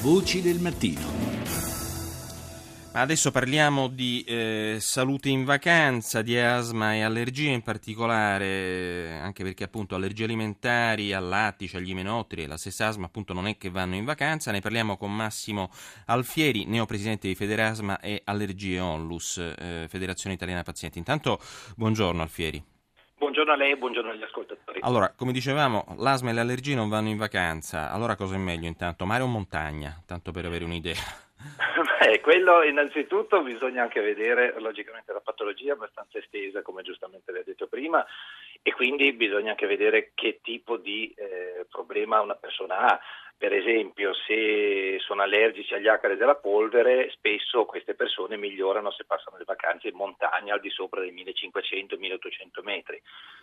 Voci del mattino. Adesso parliamo di eh, salute in vacanza, di asma e allergie in particolare, anche perché appunto allergie alimentari, al lattice, agli imenotteri e la stessa asma appunto non è che vanno in vacanza. Ne parliamo con Massimo Alfieri, neopresidente di Federasma e Allergie Onlus, eh, Federazione Italiana Pazienti. Intanto buongiorno Alfieri. Buongiorno a lei e buongiorno agli ascoltatori. Allora, come dicevamo, l'asma e le allergie non vanno in vacanza. Allora cosa è meglio intanto, mare o montagna? Tanto per avere un'idea. Beh, quello innanzitutto bisogna anche vedere, logicamente la patologia è abbastanza estesa, come giustamente lei ha detto prima, e quindi bisogna anche vedere che tipo di eh, problema una persona ha. Per esempio, se sono allergici agli acari della polvere, spesso queste persone migliorano se passano le vacanze in montagna al di sopra dei 1500-1800 metri,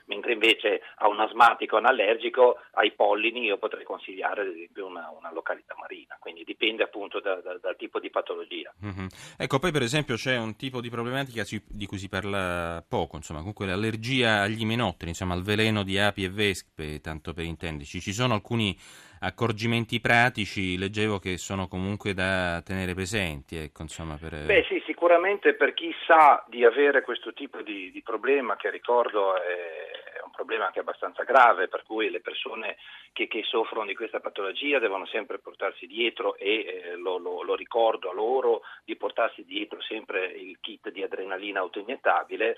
mentre invece a un asmatico o un allergico ai pollini io potrei consigliare ad esempio una, una località marina, quindi dipende appunto da, da, dal tipo di patologia. Mm-hmm. Ecco, poi per esempio c'è un tipo di problematica di cui si parla poco, insomma, comunque l'allergia agli imenotteri, insomma, al veleno di api e vespe, tanto per intenderci. Ci sono alcuni accorgimenti pratici, leggevo che sono comunque da tenere presenti. Ecco, insomma, per... Beh sì, sicuramente per chi sa di avere questo tipo di, di problema, che ricordo è un problema anche abbastanza grave, per cui le persone che, che soffrono di questa patologia devono sempre portarsi dietro e eh, lo, lo, lo, ricordo a loro di portarsi dietro sempre il kit di adrenalina autoiniettabile.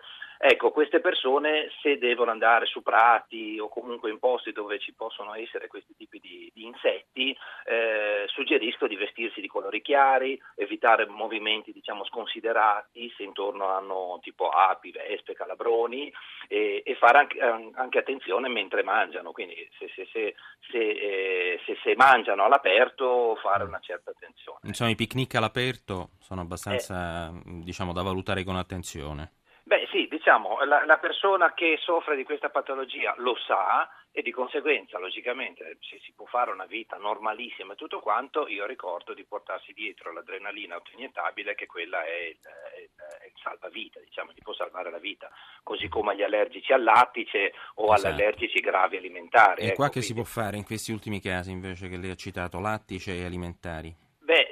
Ecco, queste persone se devono andare su prati o comunque in posti dove ci possono essere questi tipi di, di insetti, eh, suggerisco di vestirsi di colori chiari, evitare movimenti diciamo sconsiderati se intorno hanno tipo api, vespe, calabroni e, e fare anche, anche, attenzione mentre mangiano, quindi se, se, se, eh, se, mangiano all'aperto fare una certa attenzione. Insomma i picnic all'aperto sono abbastanza eh. diciamo, da valutare con attenzione. Beh sì, diciamo, la, la, persona che soffre di questa patologia lo sa e di conseguenza, logicamente, se si può fare una vita normalissima e tutto quanto, io ricordo di portarsi dietro l'adrenalina autoiniettabile che quella è il, il, il salvavita, diciamo, gli può salvare la vita, così come agli allergici al lattice o esatto. agli allergici gravi alimentari. E ecco, qua che quindi... si può fare in questi ultimi casi invece che lei ha citato, lattice e alimentari?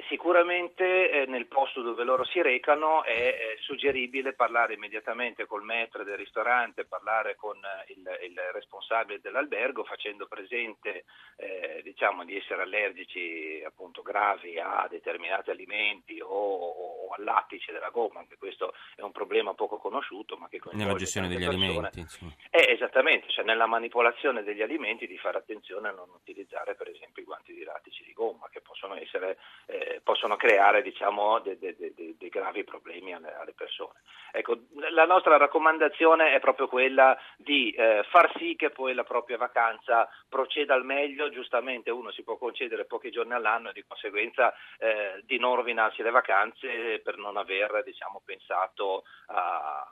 Sicuramente eh, nel posto dove loro si recano è eh, suggeribile parlare immediatamente col maître del ristorante, parlare con eh, il, il, responsabile dell'albergo facendo presente eh, diciamo, di essere allergici appunto, gravi a determinati alimenti o, o, al lattice della gomma, anche questo è un problema poco conosciuto ma che Nella gestione degli persone. alimenti. Eh, esattamente, cioè nella manipolazione degli alimenti di fare attenzione a non utilizzare per esempio i guanti di lattice di gomma che possono essere eh, possono creare diciamo, dei, dei, dei, dei gravi problemi alle, alle, persone. Ecco, la nostra raccomandazione è proprio quella di eh, far sì che poi la propria vacanza proceda al meglio, giustamente uno si può concedere pochi giorni all'anno e di conseguenza eh, di non rovinarsi le vacanze per non aver diciamo, pensato a,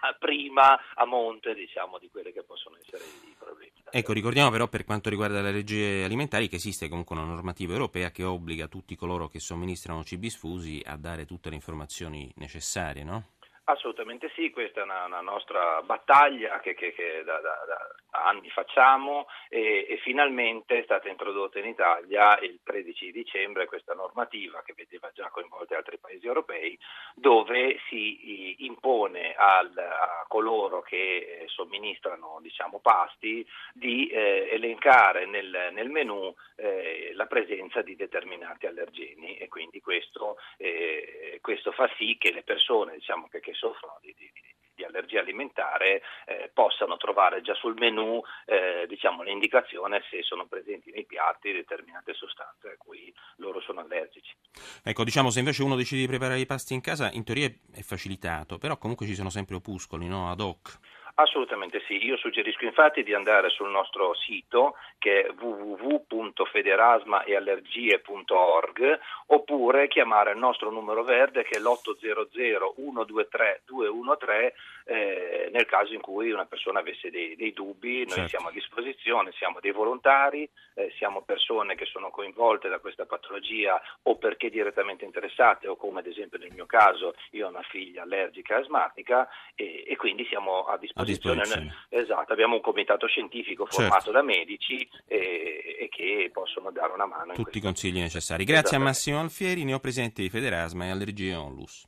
a prima a monte diciamo, di quelli che possono essere i problemi. Ecco, ricordiamo però per quanto riguarda le leggi alimentari che esiste comunque una normativa europea che obbliga tutti coloro che somministrano cibi sfusi a dare tutte le informazioni necessarie, no? Assolutamente sì, questa è una, una nostra battaglia che, che, che da, da, da, anni facciamo e, e, finalmente è stata introdotta in Italia il 13 dicembre questa normativa che vedeva già coinvolte altri paesi europei dove si impone al, a coloro che somministrano diciamo, pasti di eh, elencare nel, nel menù eh, la presenza di determinati allergeni e quindi questo, eh, questo fa sì che le persone diciamo, che, che soffrono di, di, di allergia alimentare eh, possano trovare già sul menù eh, diciamo, l'indicazione se sono presenti nei piatti determinate sostanze a cui loro sono allergici. Ecco, diciamo se invece uno decide di preparare i pasti in casa, in teoria è facilitato, però comunque ci sono sempre opuscoli no? ad hoc. Assolutamente sì, io suggerisco infatti di andare sul nostro sito che è www.federasmaeallergie.org oppure chiamare il nostro numero verde che è l'800 123 213 eh, nel caso in cui una persona avesse dei, dei dubbi, noi certo. siamo a disposizione, siamo dei volontari, eh, siamo persone che sono coinvolte da questa patologia o perché direttamente interessate o come ad esempio nel mio caso io ho una figlia allergica e asmatica e, e quindi siamo a disposizione disposizione. Disposizione. Esatto, abbiamo un comitato scientifico formato certo. da medici e, e, che possono dare una mano. Tutti i consigli necessari. Grazie a Massimo Alfieri, neopresidente di Federasma e Allergie Onlus.